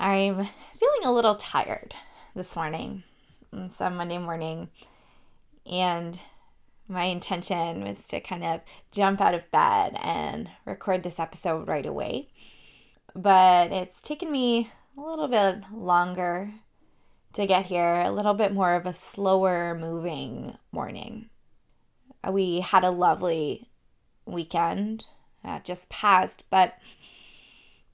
I'm feeling a little tired this morning. Mm, it's a Monday morning, and my intention was to kind of jump out of bed and record this episode right away. But it's taken me a little bit longer to get here, a little bit more of a slower moving morning. We had a lovely weekend that just passed, but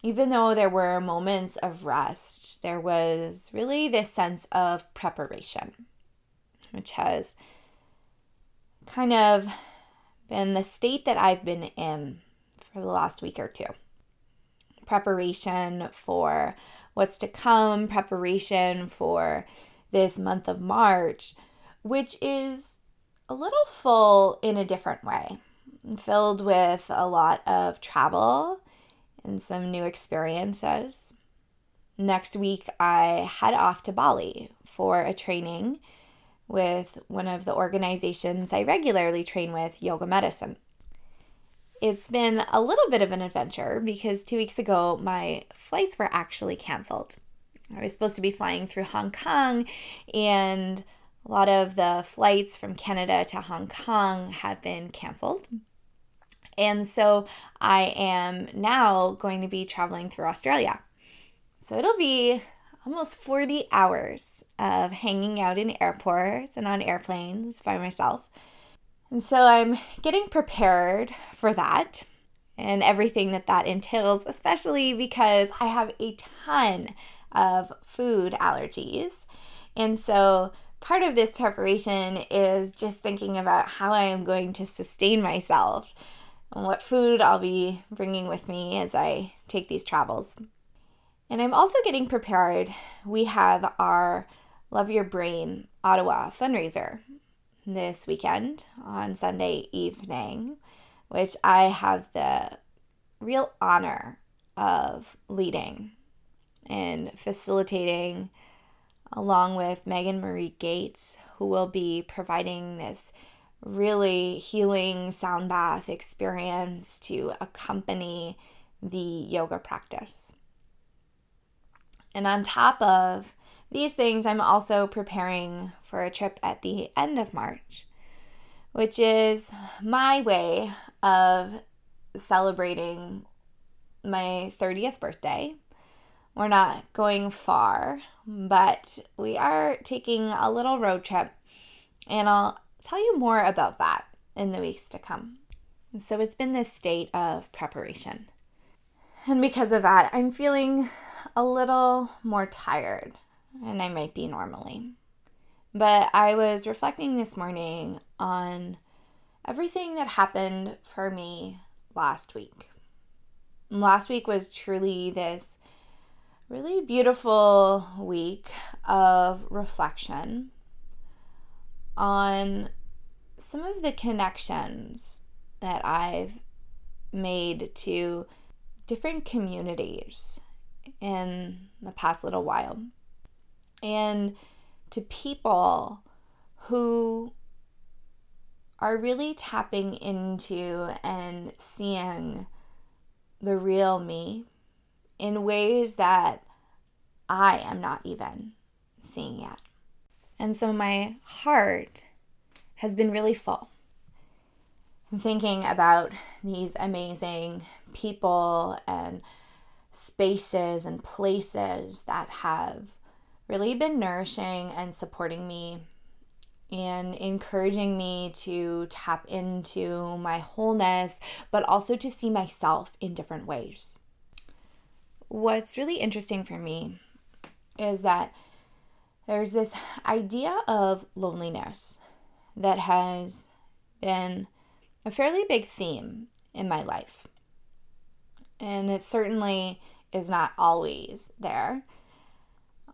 even though there were moments of rest, there was really this sense of preparation, which has kind of been the state that I've been in for the last week or two. Preparation for what's to come, preparation for this month of March, which is a little full in a different way, filled with a lot of travel and some new experiences. Next week, I head off to Bali for a training with one of the organizations I regularly train with, Yoga Medicine. It's been a little bit of an adventure because two weeks ago, my flights were actually canceled. I was supposed to be flying through Hong Kong, and a lot of the flights from Canada to Hong Kong have been canceled. And so I am now going to be traveling through Australia. So it'll be almost 40 hours of hanging out in airports and on airplanes by myself. And so I'm getting prepared for that and everything that that entails, especially because I have a ton of food allergies. And so part of this preparation is just thinking about how I am going to sustain myself what food I'll be bringing with me as I take these travels. And I'm also getting prepared. We have our Love Your Brain Ottawa fundraiser this weekend on Sunday evening, which I have the real honor of leading and facilitating along with Megan Marie Gates, who will be providing this really healing sound bath experience to accompany the yoga practice. And on top of these things, I'm also preparing for a trip at the end of March, which is my way of celebrating my 30th birthday. We're not going far, but we are taking a little road trip, and I'll tell you more about that in the weeks to come. So it's been this state of preparation. And because of that, I'm feeling a little more tired than I might be normally. But I was reflecting this morning on everything that happened for me last week. Last week was truly this really beautiful week of reflection on some of the connections that I've made to different communities in the past little while and to people who are really tapping into and seeing the real me in ways that I am not even seeing yet. And so my heart has been really full. Thinking about these amazing people and spaces and places that have really been nourishing and supporting me and encouraging me to tap into my wholeness, but also to see myself in different ways. What's really interesting for me is that there's this idea of loneliness that has been a fairly big theme in my life. And it certainly is not always there.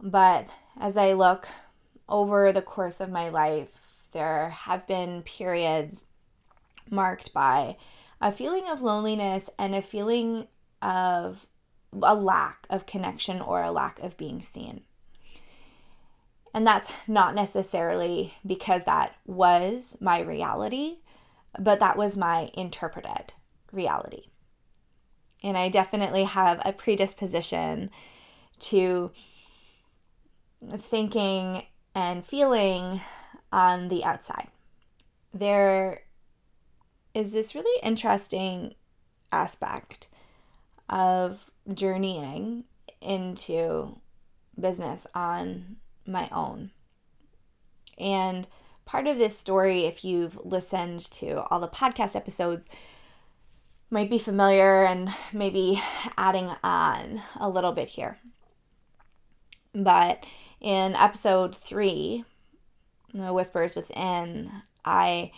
But as I look over the course of my life, there have been periods marked by a feeling of loneliness and a feeling of a lack of connection or a lack of being seen. And that's not necessarily because that was my reality, but that was my interpreted reality. And I definitely have a predisposition to thinking and feeling on the outside. There is this really interesting aspect of journeying into business on my own. And part of this story, if you've listened to all the podcast episodes, might be familiar and maybe adding on a little bit here. But in episode three, Whispers Within, I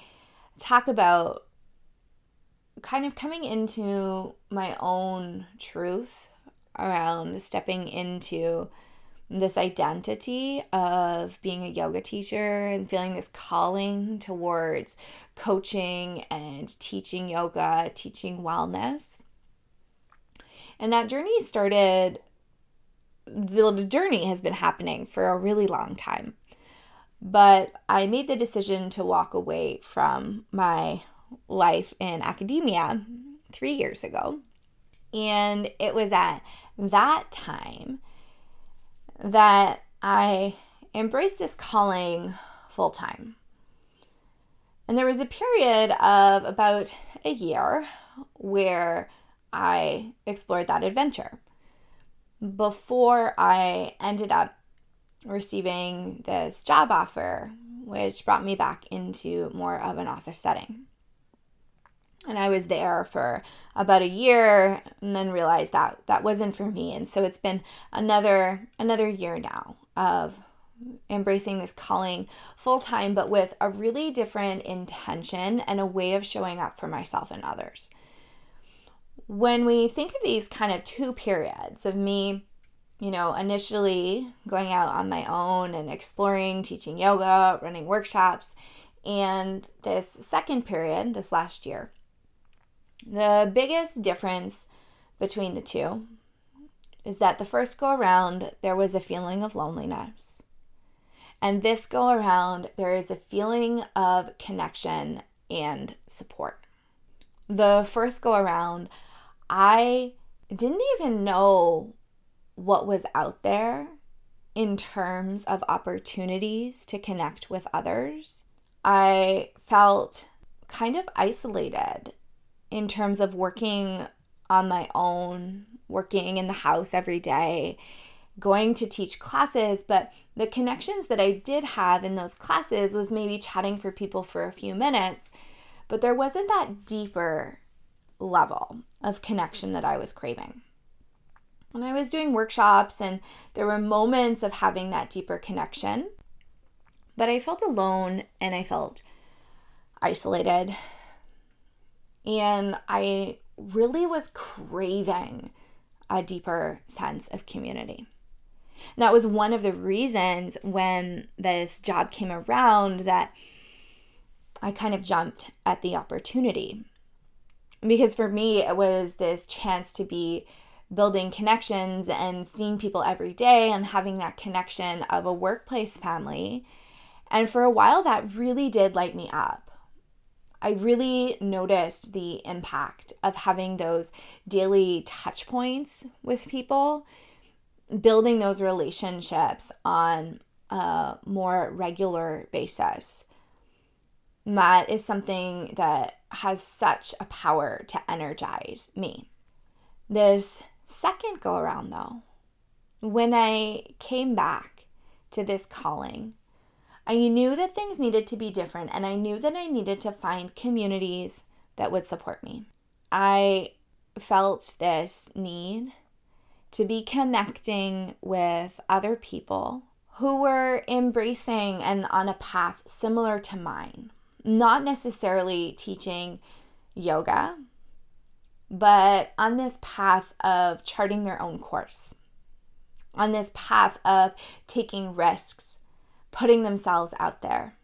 talk about kind of coming into my own truth around stepping into this identity of being a yoga teacher and feeling this calling towards coaching and teaching yoga, teaching wellness. And that journey started, the journey has been happening for a really long time. But I made the decision to walk away from my life in academia three years ago. And it was at that time that I embraced this calling full time. And there was a period of about a year where I explored that adventure before I ended up receiving this job offer, which brought me back into more of an office setting and I was there for about a year and then realized that that wasn't for me and so it's been another another year now of embracing this calling full time but with a really different intention and a way of showing up for myself and others. When we think of these kind of two periods of me you know, initially going out on my own and exploring, teaching yoga, running workshops, and this second period, this last year, the biggest difference between the two is that the first go around, there was a feeling of loneliness. And this go around, there is a feeling of connection and support. The first go around, I didn't even know what was out there in terms of opportunities to connect with others. I felt kind of isolated in terms of working on my own, working in the house every day, going to teach classes, but the connections that I did have in those classes was maybe chatting for people for a few minutes, but there wasn't that deeper level of connection that I was craving. When I was doing workshops and there were moments of having that deeper connection, but I felt alone and I felt isolated and I really was craving a deeper sense of community. And that was one of the reasons when this job came around that I kind of jumped at the opportunity. Because for me, it was this chance to be building connections and seeing people every day and having that connection of a workplace family. And for a while, that really did light me up. I really noticed the impact of having those daily touch points with people, building those relationships on a more regular basis. And that is something that has such a power to energize me. This second go around, though, when I came back to this calling, I knew that things needed to be different, and I knew that I needed to find communities that would support me. I felt this need to be connecting with other people who were embracing and on a path similar to mine, not necessarily teaching yoga, but on this path of charting their own course, on this path of taking risks, putting themselves out there,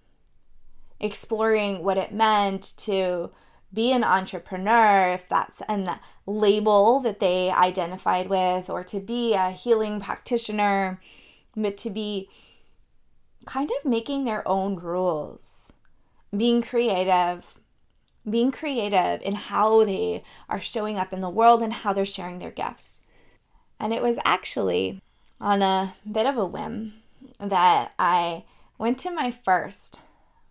exploring what it meant to be an entrepreneur, if that's a label that they identified with, or to be a healing practitioner, but to be kind of making their own rules, being creative, being creative in how they are showing up in the world and how they're sharing their gifts. And it was actually on a bit of a whim that I went to my first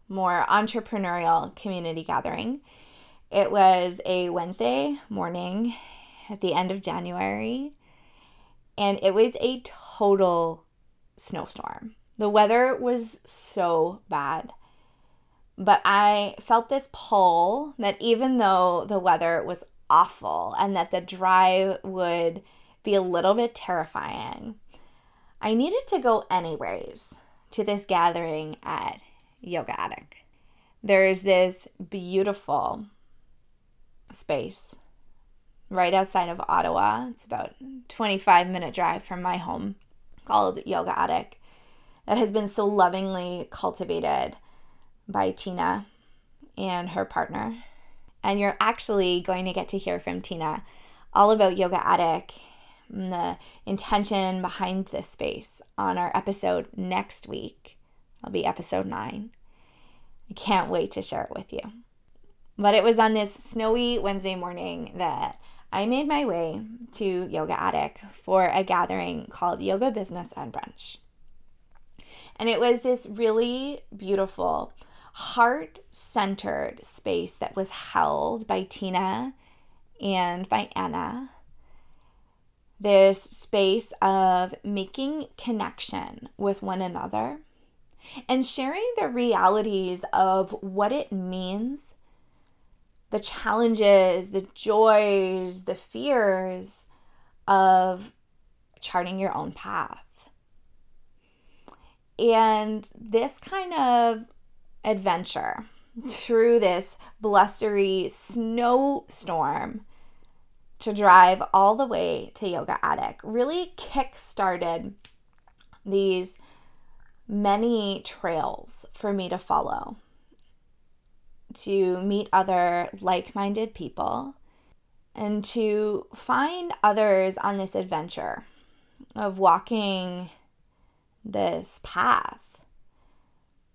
more entrepreneurial community gathering. It was a Wednesday morning at the end of January, and it was a total snowstorm. The weather was so bad. But I felt this pull that even though the weather was awful and that the drive would be a little bit terrifying, I needed to go anyways to this gathering at Yoga Attic. There's this beautiful space right outside of Ottawa. It's about 25 minute drive from my home called Yoga Attic that has been so lovingly cultivated by Tina and her partner. And you're actually going to get to hear from Tina all about Yoga Attic and the intention behind this space on our episode next week. It'll be episode nine. I can't wait to share it with you. But it was on this snowy Wednesday morning that I made my way to Yoga Attic for a gathering called Yoga Business and Brunch. And it was this really beautiful, heart centered space that was held by Tina and by Anna. This space of making connection with one another and sharing the realities of what it means the challenges, the joys, the fears of charting your own path. And this kind of adventure through this blustery snowstorm to drive all the way to Yoga Attic. Really kick started these many trails for me to follow to meet other like minded people and to find others on this adventure of walking this path,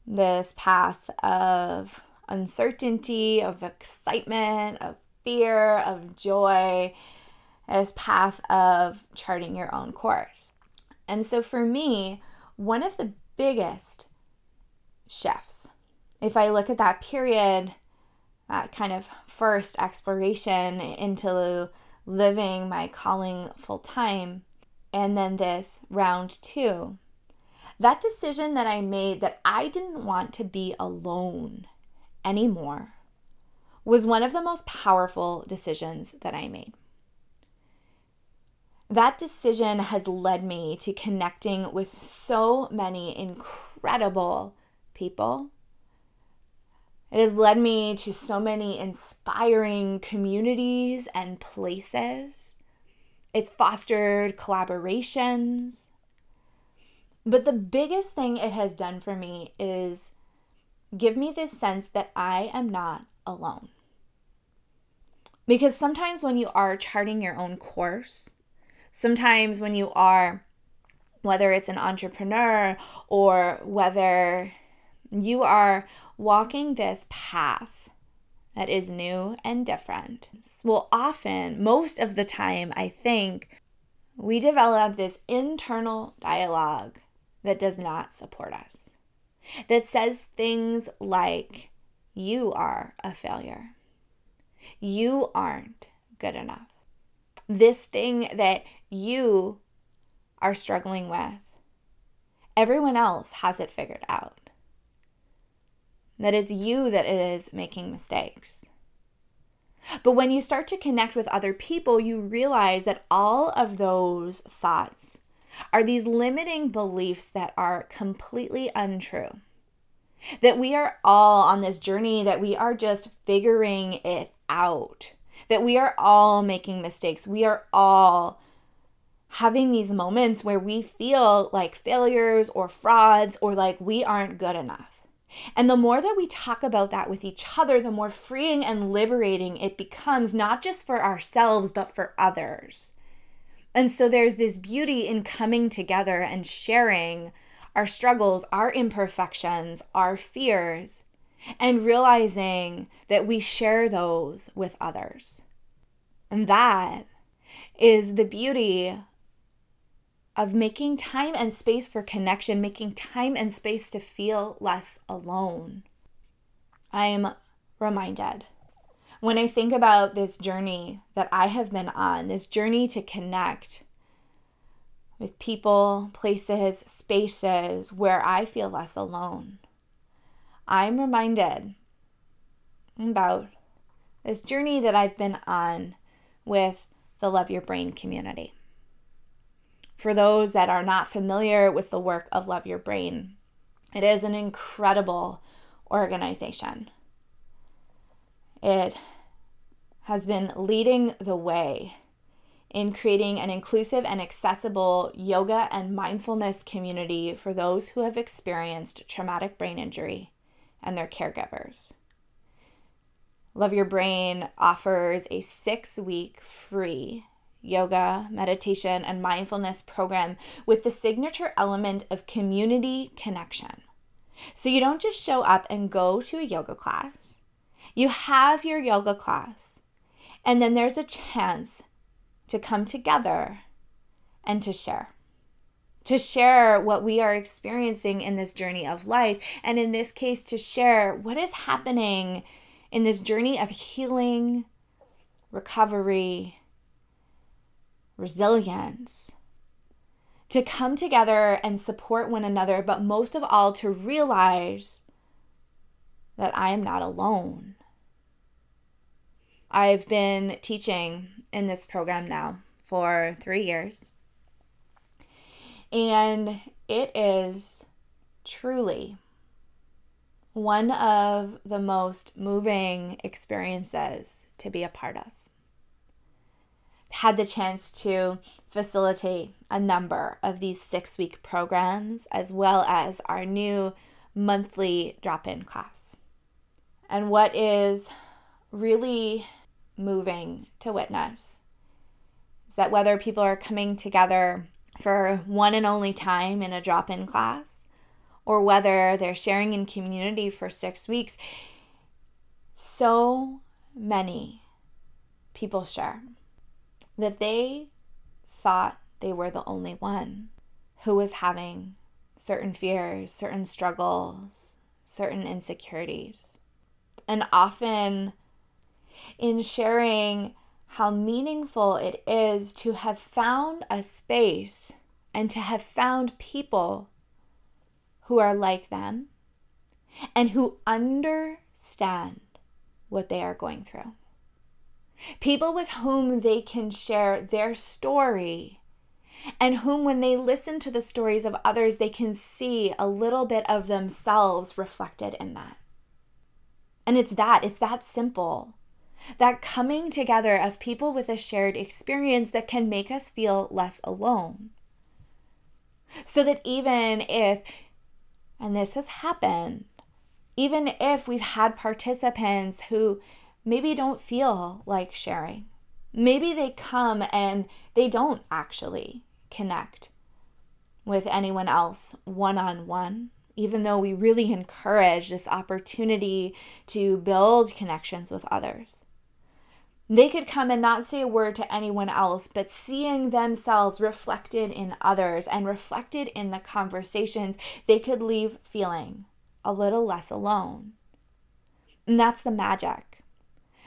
this path of uncertainty, of excitement, of fear, of joy, this path of charting your own course. And so for me, one of the biggest shifts if I look at that period, that kind of first exploration into living my calling full time, and then this round two, that decision that I made that I didn't want to be alone anymore was one of the most powerful decisions that I made. That decision has led me to connecting with so many incredible people it has led me to so many inspiring communities and places. It's fostered collaborations. But the biggest thing it has done for me is give me this sense that I am not alone. Because sometimes when you are charting your own course, sometimes when you are, whether it's an entrepreneur or whether you are walking this path that is new and different. Well, often, most of the time, I think we develop this internal dialogue that does not support us, that says things like, You are a failure. You aren't good enough. This thing that you are struggling with, everyone else has it figured out that it's you that is making mistakes. But when you start to connect with other people, you realize that all of those thoughts are these limiting beliefs that are completely untrue. That we are all on this journey, that we are just figuring it out. that we are all making mistakes. We are all having these moments where we feel like failures or frauds or like we aren't good enough. And the more that we talk about that with each other, the more freeing and liberating it becomes, not just for ourselves, but for others. And so there's this beauty in coming together and sharing our struggles, our imperfections, our fears, and realizing that we share those with others. And that is the beauty of making time and space for connection, making time and space to feel less alone. I'm reminded when I think about this journey that I have been on, this journey to connect with people, places, spaces where I feel less alone. I'm reminded about this journey that I've been on with the Love Your Brain community. For those that are not familiar with the work of Love Your Brain, it is an incredible organization. It has been leading the way in creating an inclusive and accessible yoga and mindfulness community for those who have experienced traumatic brain injury and their caregivers. Love Your Brain offers a six week free yoga, meditation, and mindfulness program with the signature element of community connection. So you don't just show up and go to a yoga class, you have your yoga class, and then there's a chance to come together and to share. To share what we are experiencing in this journey of life, and in this case, to share what is happening in this journey of healing, recovery, resilience, to come together and support one another, but most of all, to realize that I am not alone. I've been teaching in this program now for three years, and it is truly one of the most moving experiences to be a part of had the chance to facilitate a number of these six week programs, as well as our new monthly drop in class. And what is really moving to witness is that whether people are coming together for one and only time in a drop in class, or whether they're sharing in community for six weeks, so many people share that they thought they were the only one who was having certain fears, certain struggles, certain insecurities. And often, in sharing how meaningful it is to have found a space and to have found people who are like them and who understand what they are going through people with whom they can share their story, and whom, when they listen to the stories of others, they can see a little bit of themselves reflected in that. And it's that, it's that simple. That coming together of people with a shared experience that can make us feel less alone. So that even if, and this has happened, even if we've had participants who maybe don't feel like sharing. Maybe they come and they don't actually connect with anyone else one on one, even though we really encourage this opportunity to build connections with others. They could come and not say a word to anyone else, but seeing themselves reflected in others and reflected in the conversations, they could leave feeling a little less alone. And that's the magic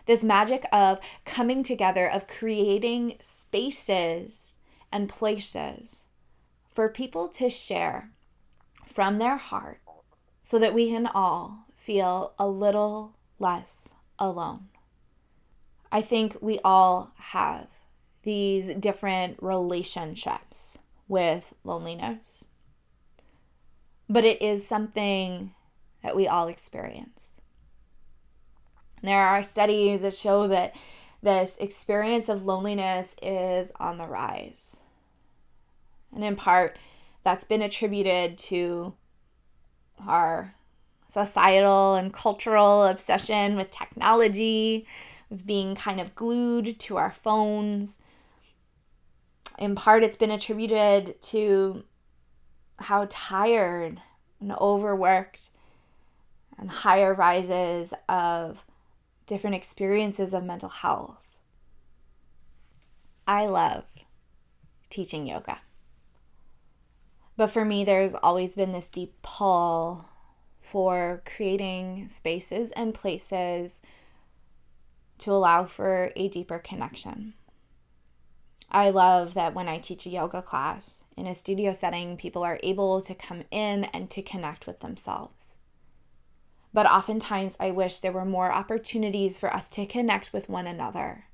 this magic of coming together, of creating spaces and places for people to share from their heart so that we can all feel a little less alone. I think we all have these different relationships with loneliness, but it is something that we all experience. There are studies that show that this experience of loneliness is on the rise. And in part, that's been attributed to our societal and cultural obsession with technology, of being kind of glued to our phones. In part, it's been attributed to how tired and overworked and higher rises of different experiences of mental health. I love teaching yoga. But for me, there's always been this deep pull for creating spaces and places to allow for a deeper connection. I love that when I teach a yoga class in a studio setting, people are able to come in and to connect with themselves. But oftentimes, I wish there were more opportunities for us to connect with one another,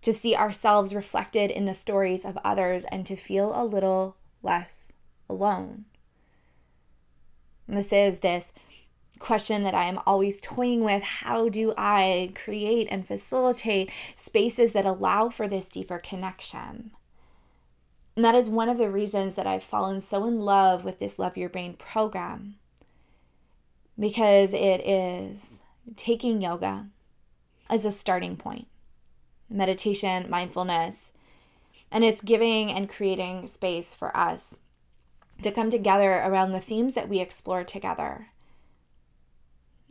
to see ourselves reflected in the stories of others, and to feel a little less alone. This is this question that I am always toying with how do I create and facilitate spaces that allow for this deeper connection? And that is one of the reasons that I've fallen so in love with this Love Your Brain program because it is taking yoga as a starting point, meditation, mindfulness, and it's giving and creating space for us to come together around the themes that we explore together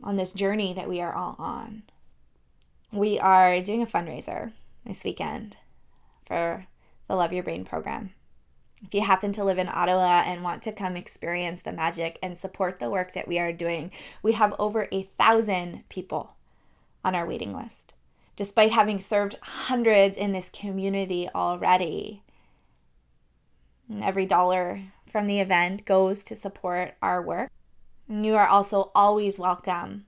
on this journey that we are all on. We are doing a fundraiser this weekend for the Love Your Brain program. If you happen to live in Ottawa and want to come experience the magic and support the work that we are doing, we have over a thousand people on our waiting list. Despite having served hundreds in this community already, every dollar from the event goes to support our work. You are also always welcome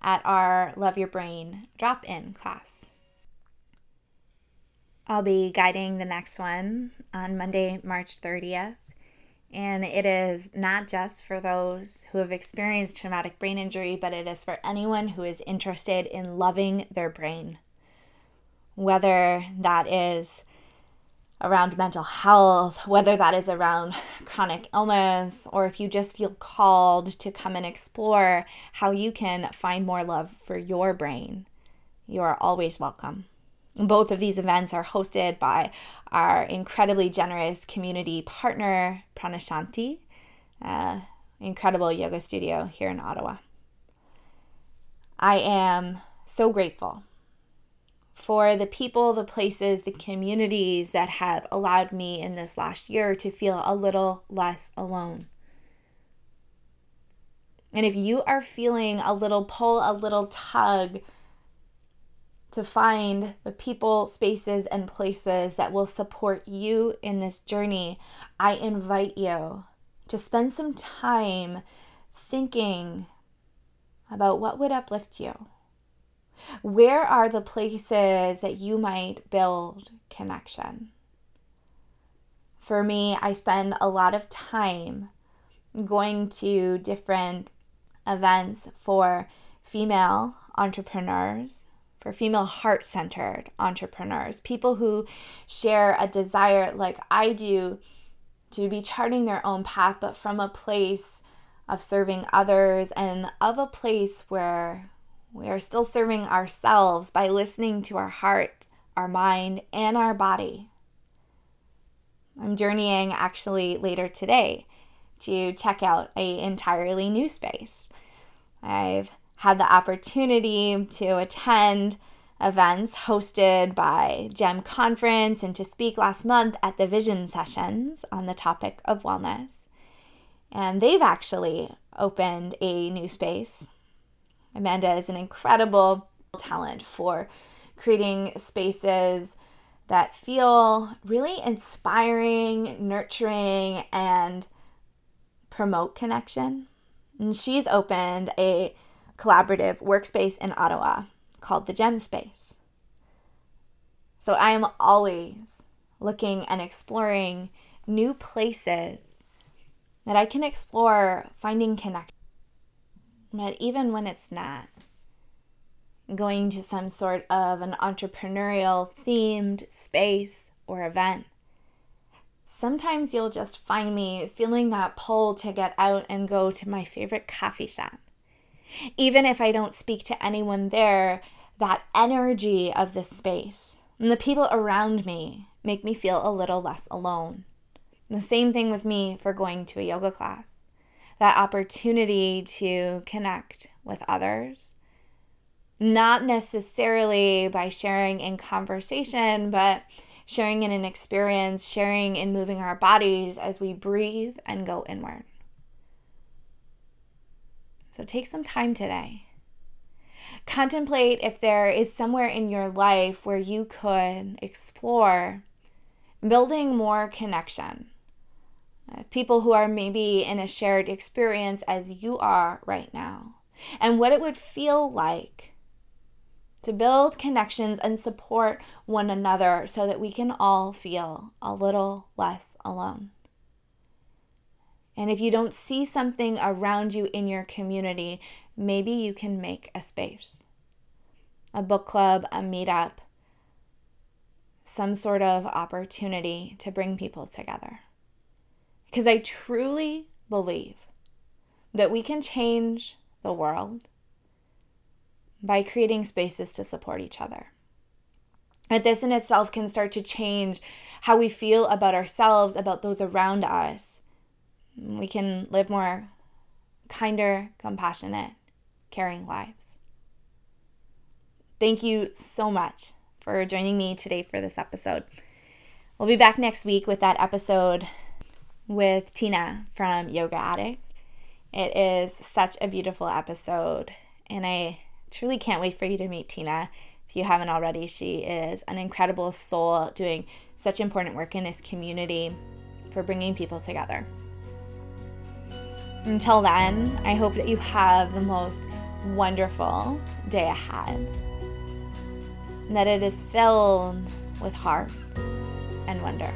at our Love Your Brain drop in class. I'll be guiding the next one on Monday, March 30th. And it is not just for those who have experienced traumatic brain injury, but it is for anyone who is interested in loving their brain. Whether that is around mental health, whether that is around chronic illness, or if you just feel called to come and explore how you can find more love for your brain, you are always welcome. Both of these events are hosted by our incredibly generous community partner, Pranashanti, incredible yoga studio here in Ottawa. I am so grateful for the people, the places, the communities that have allowed me in this last year to feel a little less alone. And if you are feeling a little pull, a little tug, to find the people, spaces, and places that will support you in this journey, I invite you to spend some time thinking about what would uplift you. Where are the places that you might build connection? For me, I spend a lot of time going to different events for female entrepreneurs for female heart centered entrepreneurs, people who share a desire, like I do, to be charting their own path, but from a place of serving others and of a place where we are still serving ourselves by listening to our heart, our mind, and our body. I'm journeying actually later today to check out a entirely new space. I've had the opportunity to attend events hosted by GEM Conference and to speak last month at the Vision Sessions on the topic of wellness. And they've actually opened a new space. Amanda is an incredible talent for creating spaces that feel really inspiring, nurturing, and promote connection. And she's opened a collaborative workspace in Ottawa called the Gem Space. So I am always looking and exploring new places that I can explore finding connection. But even when it's not, going to some sort of an entrepreneurial themed space or event. Sometimes you'll just find me feeling that pull to get out and go to my favorite coffee shop. Even if I don't speak to anyone there, that energy of the space and the people around me make me feel a little less alone. The same thing with me for going to a yoga class. That opportunity to connect with others, not necessarily by sharing in conversation, but sharing in an experience, sharing in moving our bodies as we breathe and go inward. So take some time today. Contemplate if there is somewhere in your life where you could explore building more connection. People who are maybe in a shared experience as you are right now, and what it would feel like to build connections and support one another so that we can all feel a little less alone. And if you don't see something around you in your community, maybe you can make a space a book club, a meetup, some sort of opportunity to bring people together. Because I truly believe that we can change the world by creating spaces to support each other. That this in itself can start to change how we feel about ourselves, about those around us. We can live more kinder, compassionate, caring lives. Thank you so much for joining me today for this episode. We'll be back next week with that episode with Tina from Yoga Attic. It is such a beautiful episode, and I truly can't wait for you to meet Tina. If you haven't already, she is an incredible soul doing such important work in this community for bringing people together. Until then, I hope that you have the most wonderful day ahead, and that it is filled with heart and wonder.